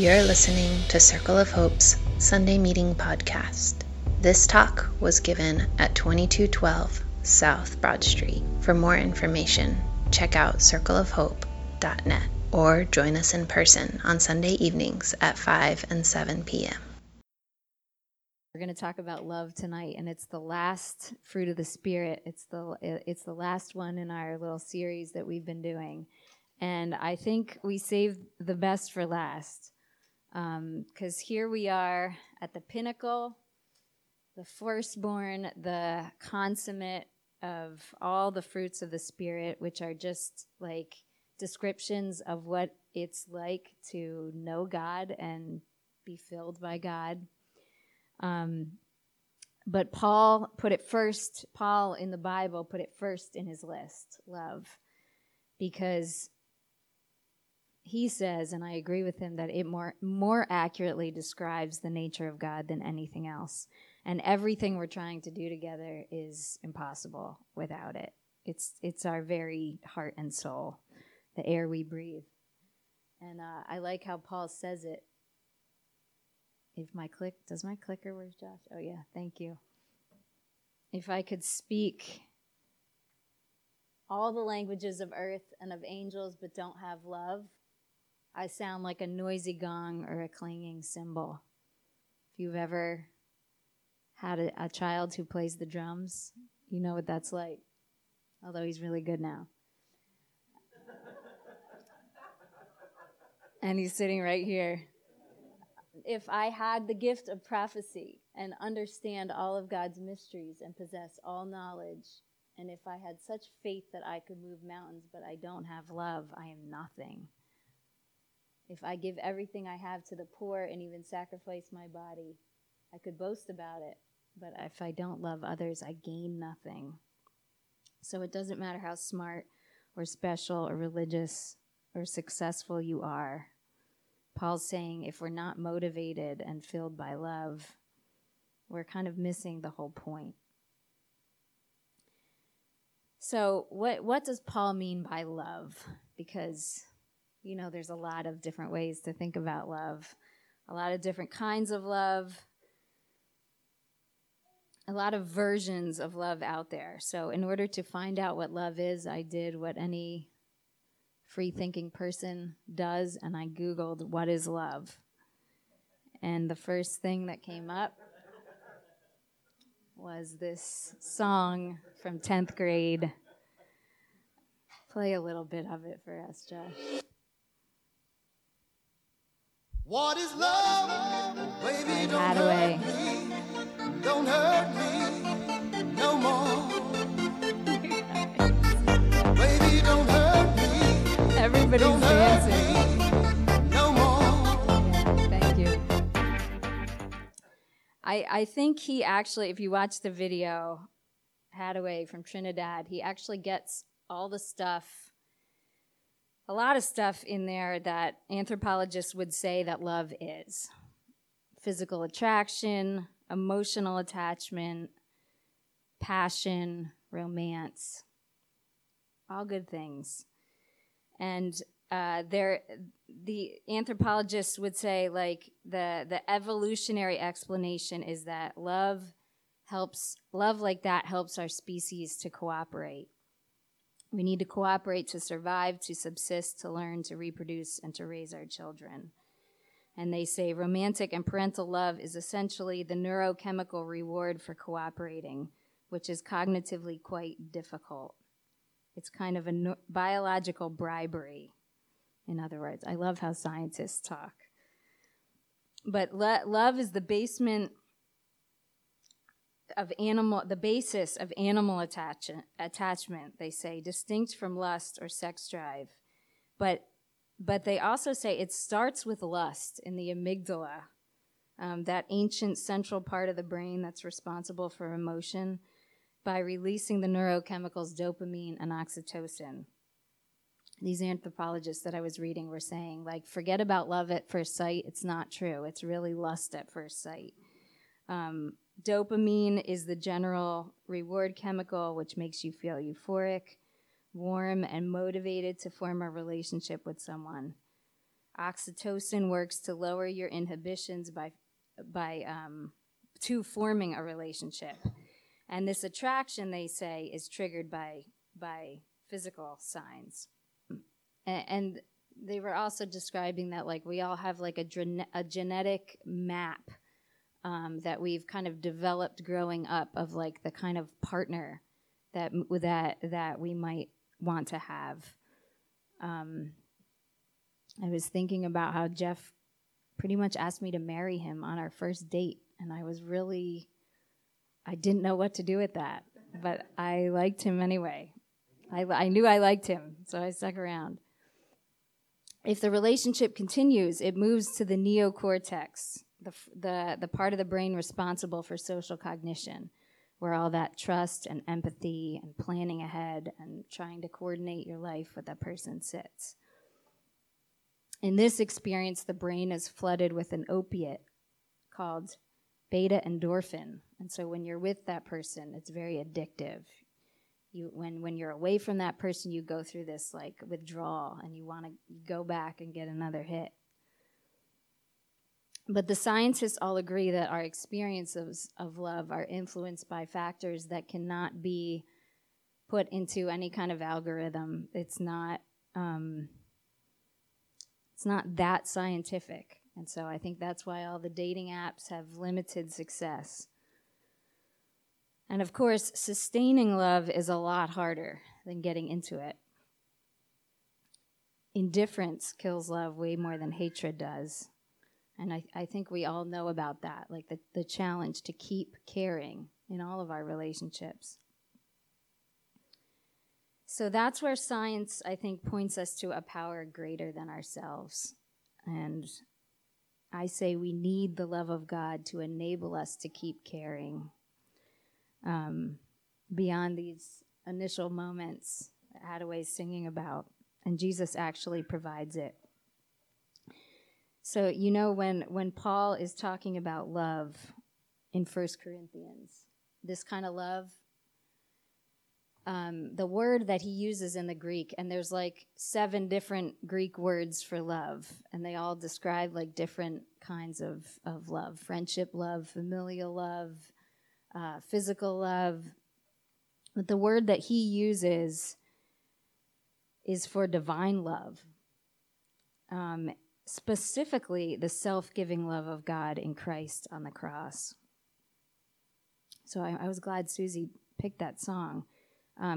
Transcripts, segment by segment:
You're listening to Circle of Hope's Sunday Meeting Podcast. This talk was given at 2212 South Broad Street. For more information, check out circleofhope.net or join us in person on Sunday evenings at 5 and 7 p.m. We're going to talk about love tonight, and it's the last fruit of the spirit. It's the it's the last one in our little series that we've been doing, and I think we saved the best for last, because um, here we are at the pinnacle, the firstborn, the consummate of all the fruits of the spirit, which are just like descriptions of what it's like to know God and be filled by God. Um, but Paul put it first, Paul in the Bible put it first in his list love. Because he says, and I agree with him, that it more, more accurately describes the nature of God than anything else. And everything we're trying to do together is impossible without it. It's, it's our very heart and soul, the air we breathe. And uh, I like how Paul says it if my click does my clicker where's Josh? Oh yeah, thank you. If I could speak all the languages of earth and of angels but don't have love, I sound like a noisy gong or a clanging cymbal. If you've ever had a, a child who plays the drums, you know what that's like. Although he's really good now. and he's sitting right here if I had the gift of prophecy and understand all of God's mysteries and possess all knowledge, and if I had such faith that I could move mountains, but I don't have love, I am nothing. If I give everything I have to the poor and even sacrifice my body, I could boast about it, but if I don't love others, I gain nothing. So it doesn't matter how smart or special or religious or successful you are Paul's saying if we're not motivated and filled by love, we're kind of missing the whole point. So, what, what does Paul mean by love? Because, you know, there's a lot of different ways to think about love, a lot of different kinds of love, a lot of versions of love out there. So, in order to find out what love is, I did what any free thinking person does, and I Googled what is love. And the first thing that came up was this song from 10th grade. Play a little bit of it for us, Josh. What is love? Baby, don't hurt me. Don't hurt me no more. Baby, don't hurt me. Everybody's dancing. No more. Thank you. I, I think he actually, if you watch the video, Haddaway from Trinidad, he actually gets all the stuff, a lot of stuff in there that anthropologists would say that love is physical attraction, emotional attachment, passion, romance, all good things. And uh, there, the anthropologists would say like the the evolutionary explanation is that love helps love like that helps our species to cooperate. We need to cooperate to survive, to subsist, to learn, to reproduce, and to raise our children. And they say romantic and parental love is essentially the neurochemical reward for cooperating, which is cognitively quite difficult. It's kind of a no- biological bribery, in other words. I love how scientists talk. But love is the basement of animal, the basis of animal attach- attachment, they say, distinct from lust or sex drive. But, but they also say it starts with lust in the amygdala, um, that ancient central part of the brain that's responsible for emotion by releasing the neurochemicals dopamine and oxytocin. These anthropologists that I was reading were saying, like, forget about love at first sight. It's not true. It's really lust at first sight. Um, dopamine is the general reward chemical, which makes you feel euphoric, warm, and motivated to form a relationship with someone. Oxytocin works to lower your inhibitions by by um, to forming a relationship, and this attraction, they say, is triggered by by physical signs, and, and they were also describing that like we all have like a, a genetic map um, that we've kind of developed growing up of like the kind of partner that that that we might want to have. Um, I was thinking about how Jeff pretty much asked me to marry him on our first date, and I was really I didn't know what to do with that, but I liked him anyway. I, I knew I liked him, so I stuck around. If the relationship continues, it moves to the neocortex, the, the, the part of the brain responsible for social cognition, where all that trust and empathy and planning ahead and trying to coordinate your life with that person sits. In this experience, the brain is flooded with an opiate called beta endorphin. And so when you're with that person, it's very addictive. You, when, when you're away from that person, you go through this like withdrawal and you want to go back and get another hit. But the scientists all agree that our experiences of love are influenced by factors that cannot be put into any kind of algorithm. It's not um, it's not that scientific, and so I think that's why all the dating apps have limited success. And of course, sustaining love is a lot harder than getting into it. Indifference kills love way more than hatred does. And I, I think we all know about that, like the, the challenge to keep caring in all of our relationships. So that's where science, I think, points us to a power greater than ourselves. And I say we need the love of God to enable us to keep caring um, beyond these initial moments Haddaway's singing about. And Jesus actually provides it. So you know when when Paul is talking about love in First Corinthians, this kind of love, um, the word that he uses in the Greek, and there's like seven different Greek words for love, and they all describe like different kinds of, of love friendship love, familial love, uh, physical love. But the word that he uses is for divine love. Um, specifically the self giving love of God in Christ on the cross. So I, I was glad Susie picked that song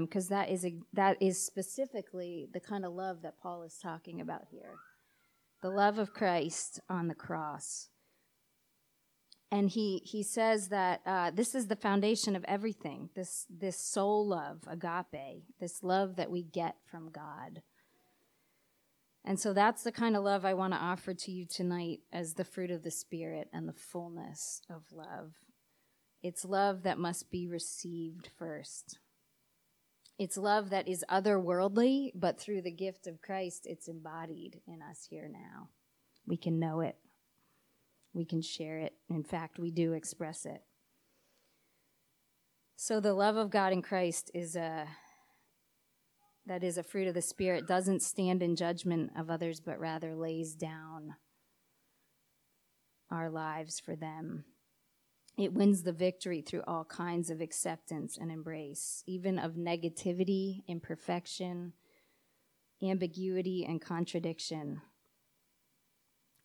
because um, that is that is specifically the kind of love that Paul is talking about here, the love of Christ on the cross. And he he says that uh, this is the foundation of everything. This this soul love, agape, this love that we get from God. And so that's the kind of love I want to offer to you tonight as the fruit of the Spirit and the fullness of love. It's love that must be received first. It's love that is otherworldly, but through the gift of Christ, it's embodied in us here now. We can know it, we can share it. In fact, we do express it. So, the love of God in Christ is a that is a fruit of the Spirit doesn't stand in judgment of others, but rather lays down our lives for them. It wins the victory through all kinds of acceptance and embrace, even of negativity, imperfection, ambiguity, and contradiction.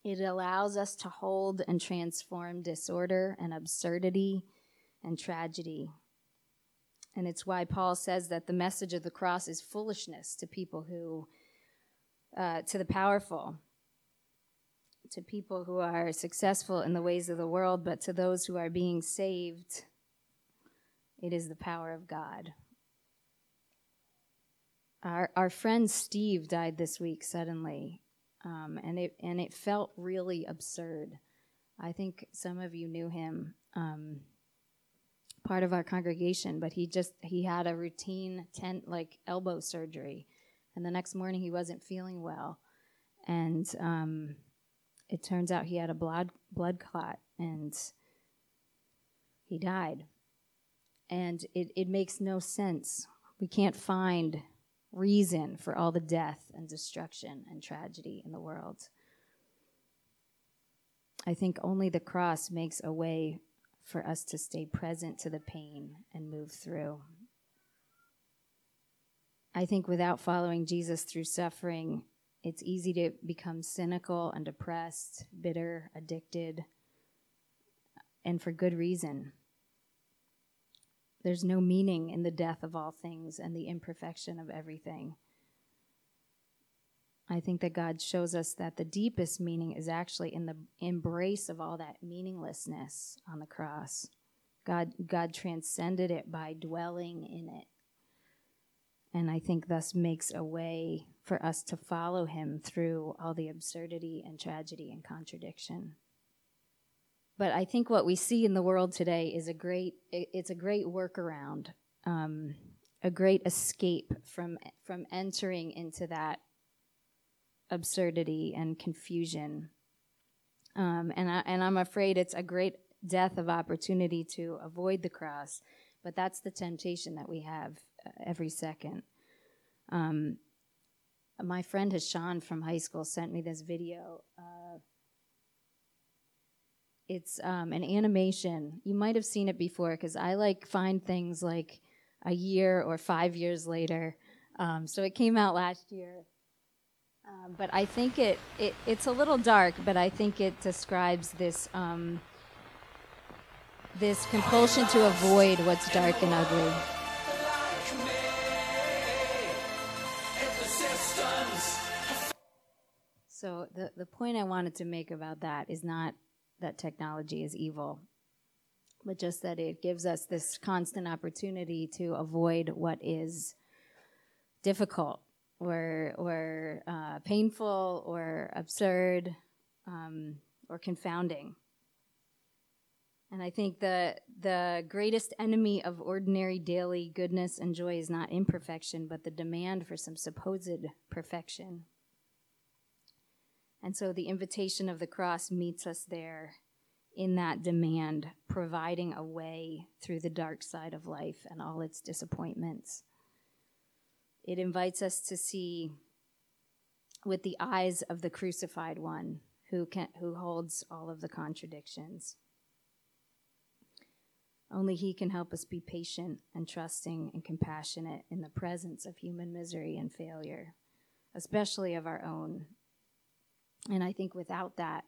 It allows us to hold and transform disorder and absurdity and tragedy. And it's why Paul says that the message of the cross is foolishness to people who, uh, to the powerful, to people who are successful in the ways of the world, but to those who are being saved, it is the power of God. Our, our friend Steve died this week suddenly, um, and, it, and it felt really absurd. I think some of you knew him. Um, part of our congregation, but he just he had a routine tent like elbow surgery, and the next morning he wasn't feeling well, and um, it turns out he had a blood blood clot and he died. And it, it makes no sense. We can't find reason for all the death and destruction and tragedy in the world. I think only the cross makes a way for us to stay present to the pain and move through. I think without following Jesus through suffering, it's easy to become cynical and depressed, bitter, addicted, and for good reason. There's no meaning in the death of all things and the imperfection of everything. I think that God shows us that the deepest meaning is actually in the embrace of all that meaninglessness on the cross. God, God transcended it by dwelling in it. And I think thus makes a way for us to follow him through all the absurdity and tragedy and contradiction. But I think what we see in the world today is a great, it's a great workaround, um, a great escape from, from entering into that absurdity and confusion. Um, and, I, and I'm afraid it's a great death of opportunity to avoid the cross, but that's the temptation that we have uh, every second. Um, my friend Hashan from high school sent me this video. Uh, it's um, an animation. You might have seen it before because I like find things like a year or five years later. Um, so it came out last year. Um, but I think it, it, it's a little dark, but I think it describes this um, this compulsion to avoid what's dark and ugly. So the, the point I wanted to make about that is not that technology is evil, but just that it gives us this constant opportunity to avoid what is difficult or or uh, painful or absurd um, or confounding. And I think the the greatest enemy of ordinary daily goodness and joy is not imperfection, but the demand for some supposed perfection. And so the invitation of the cross meets us there in that demand, providing a way through the dark side of life and all its disappointments. It invites us to see with the eyes of the crucified one who, can, who holds all of the contradictions. Only He can help us be patient and trusting and compassionate in the presence of human misery and failure, especially of our own. And I think without that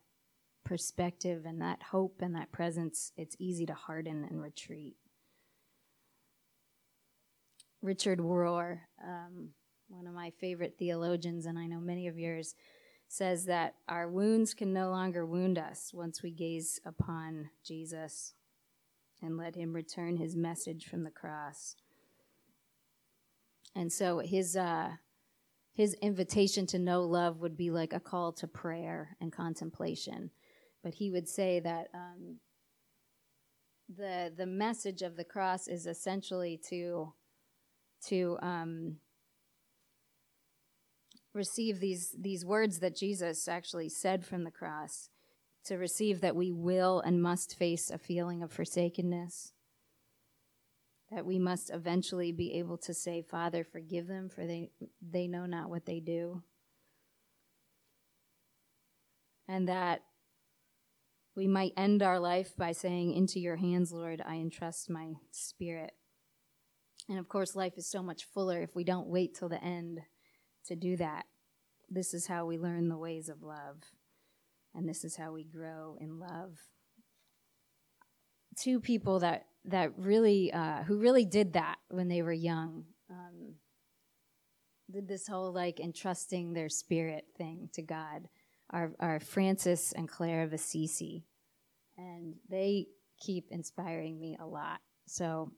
perspective and that hope and that presence, it's easy to harden and retreat. Richard Rohr, um, one of my favorite theologians, and I know many of yours, says that our wounds can no longer wound us once we gaze upon Jesus and let him return his message from the cross. And so his uh, his invitation to know love would be like a call to prayer and contemplation. But he would say that um, the the message of the cross is essentially to to um, receive these these words that Jesus actually said from the cross, to receive that we will and must face a feeling of forsakenness, that we must eventually be able to say, "Father, forgive them, for they they know not what they do," and that we might end our life by saying, "Into Your hands, Lord, I entrust my spirit." And of course, life is so much fuller if we don't wait till the end to do that. This is how we learn the ways of love, and this is how we grow in love. Two people that that really uh, who really did that when they were young um, did this whole like entrusting their spirit thing to God are, are Francis and Clare of Assisi, and they keep inspiring me a lot. So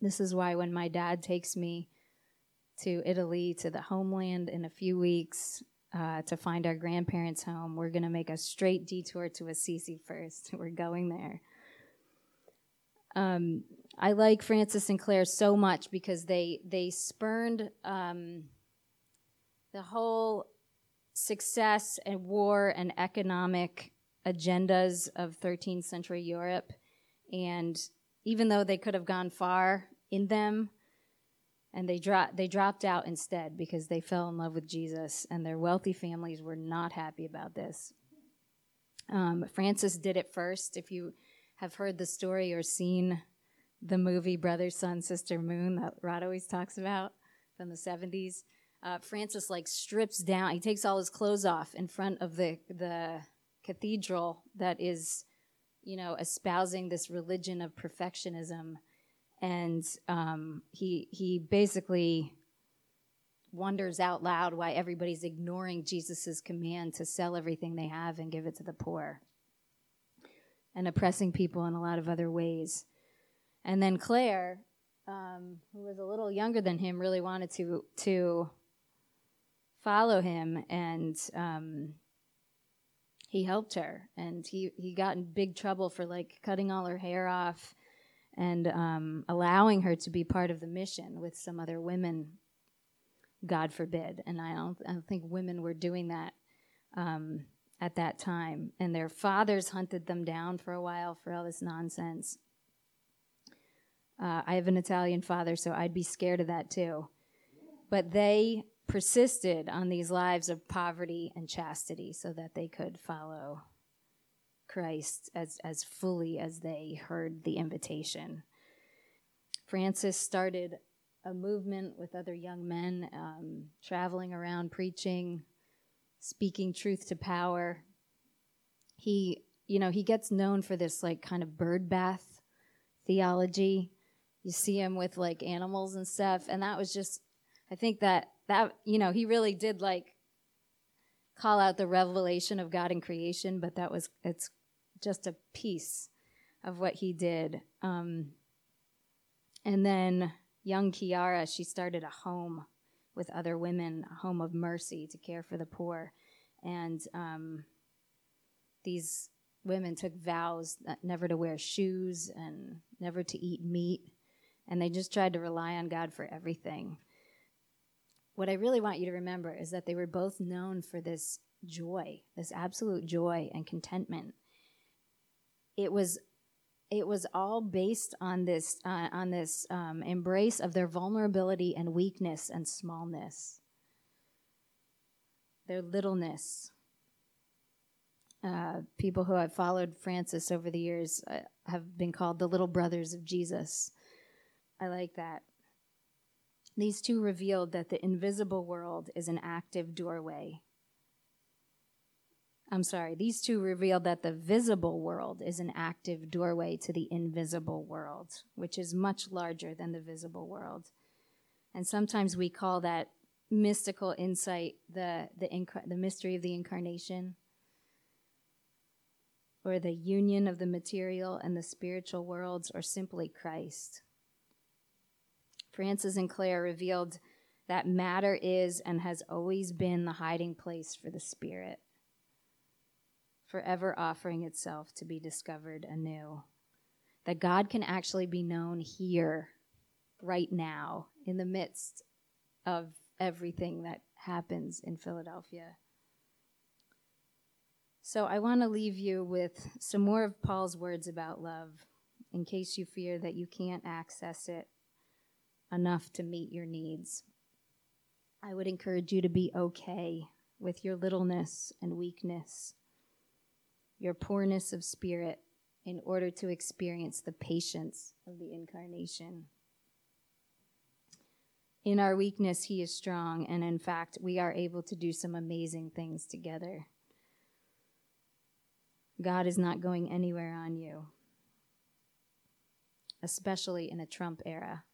this is why when my dad takes me to Italy, to the homeland in a few weeks, uh, to find our grandparents' home, we're going to make a straight detour to Assisi first. We're going there. Um, I like Francis and Clare so much because they they spurned um, the whole success and war and economic agendas of 13th century Europe, and even though they could have gone far in them and they dropped they dropped out instead because they fell in love with Jesus and their wealthy families were not happy about this. Um, Francis did it first. If you have heard the story or seen the movie Brother, Sun, Sister, Moon that Rod always talks about from the 70s, uh, Francis like strips down. He takes all his clothes off in front of the the cathedral that is, you know, espousing this religion of perfectionism, and um, he he basically wonders out loud why everybody's ignoring Jesus' command to sell everything they have and give it to the poor, and oppressing people in a lot of other ways. And then Clare, um, who was a little younger than him, really wanted to to follow him, and um, he helped her. And he he got in big trouble for like cutting all her hair off and um, allowing her to be part of the mission with some other women. God forbid, and I don't I don't think women were doing that. Um, at that time, and their fathers hunted them down for a while for all this nonsense. Uh, I have an Italian father, so I'd be scared of that too. But they persisted on these lives of poverty and chastity so that they could follow Christ as, as fully as they heard the invitation. Francis started a movement with other young men, um, traveling around preaching, speaking truth to power. He, you know, he gets known for this like kind of bird bath theology. You see him with like animals and stuff, and that was just, I think that that you know he really did like call out the revelation of God in creation, but that was it's just a piece of what he did. Um, and then young Chiara, she started a home with other women, a home of mercy to care for the poor, and um, these women took vows never to wear shoes and never to eat meat, and they just tried to rely on God for everything what I really want you to remember is that they were both known for this joy, this absolute joy and contentment. It was it was all based on this uh, on this um, embrace of their vulnerability and weakness and smallness, their littleness. Uh, people who have followed Francis over the years uh, have been called the little brothers of Jesus. I like that. These two revealed that the invisible world is an active doorway. I'm sorry, these two revealed that the visible world is an active doorway to the invisible world, which is much larger than the visible world. And sometimes we call that mystical insight the, the, inc- the mystery of the incarnation or the union of the material and the spiritual worlds, or simply Christ. Francis and Clare revealed that matter is and has always been the hiding place for the Spirit, forever offering itself to be discovered anew. That God can actually be known here, right now, in the midst of everything that happens in Philadelphia. So I want to leave you with some more of Paul's words about love in case you fear that you can't access it enough to meet your needs. I would encourage you to be okay with your littleness and weakness, your poorness of spirit, in order to experience the patience of the incarnation. In our weakness, He is strong, and in fact, we are able to do some amazing things together. God is not going anywhere on you, especially in a Trump era.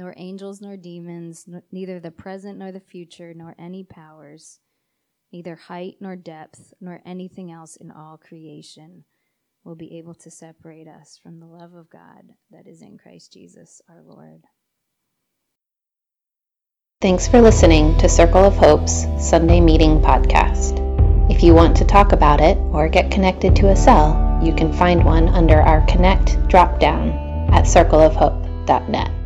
nor angels nor demons, neither the present nor the future, nor any powers, neither height nor depth, nor anything else in all creation will be able to separate us from the love of God that is in Christ Jesus our Lord. Thanks for listening to Circle of Hope's Sunday Meeting Podcast. If you want to talk about it or get connected to a cell, You can find one under our Connect dropdown at circleofhope.net.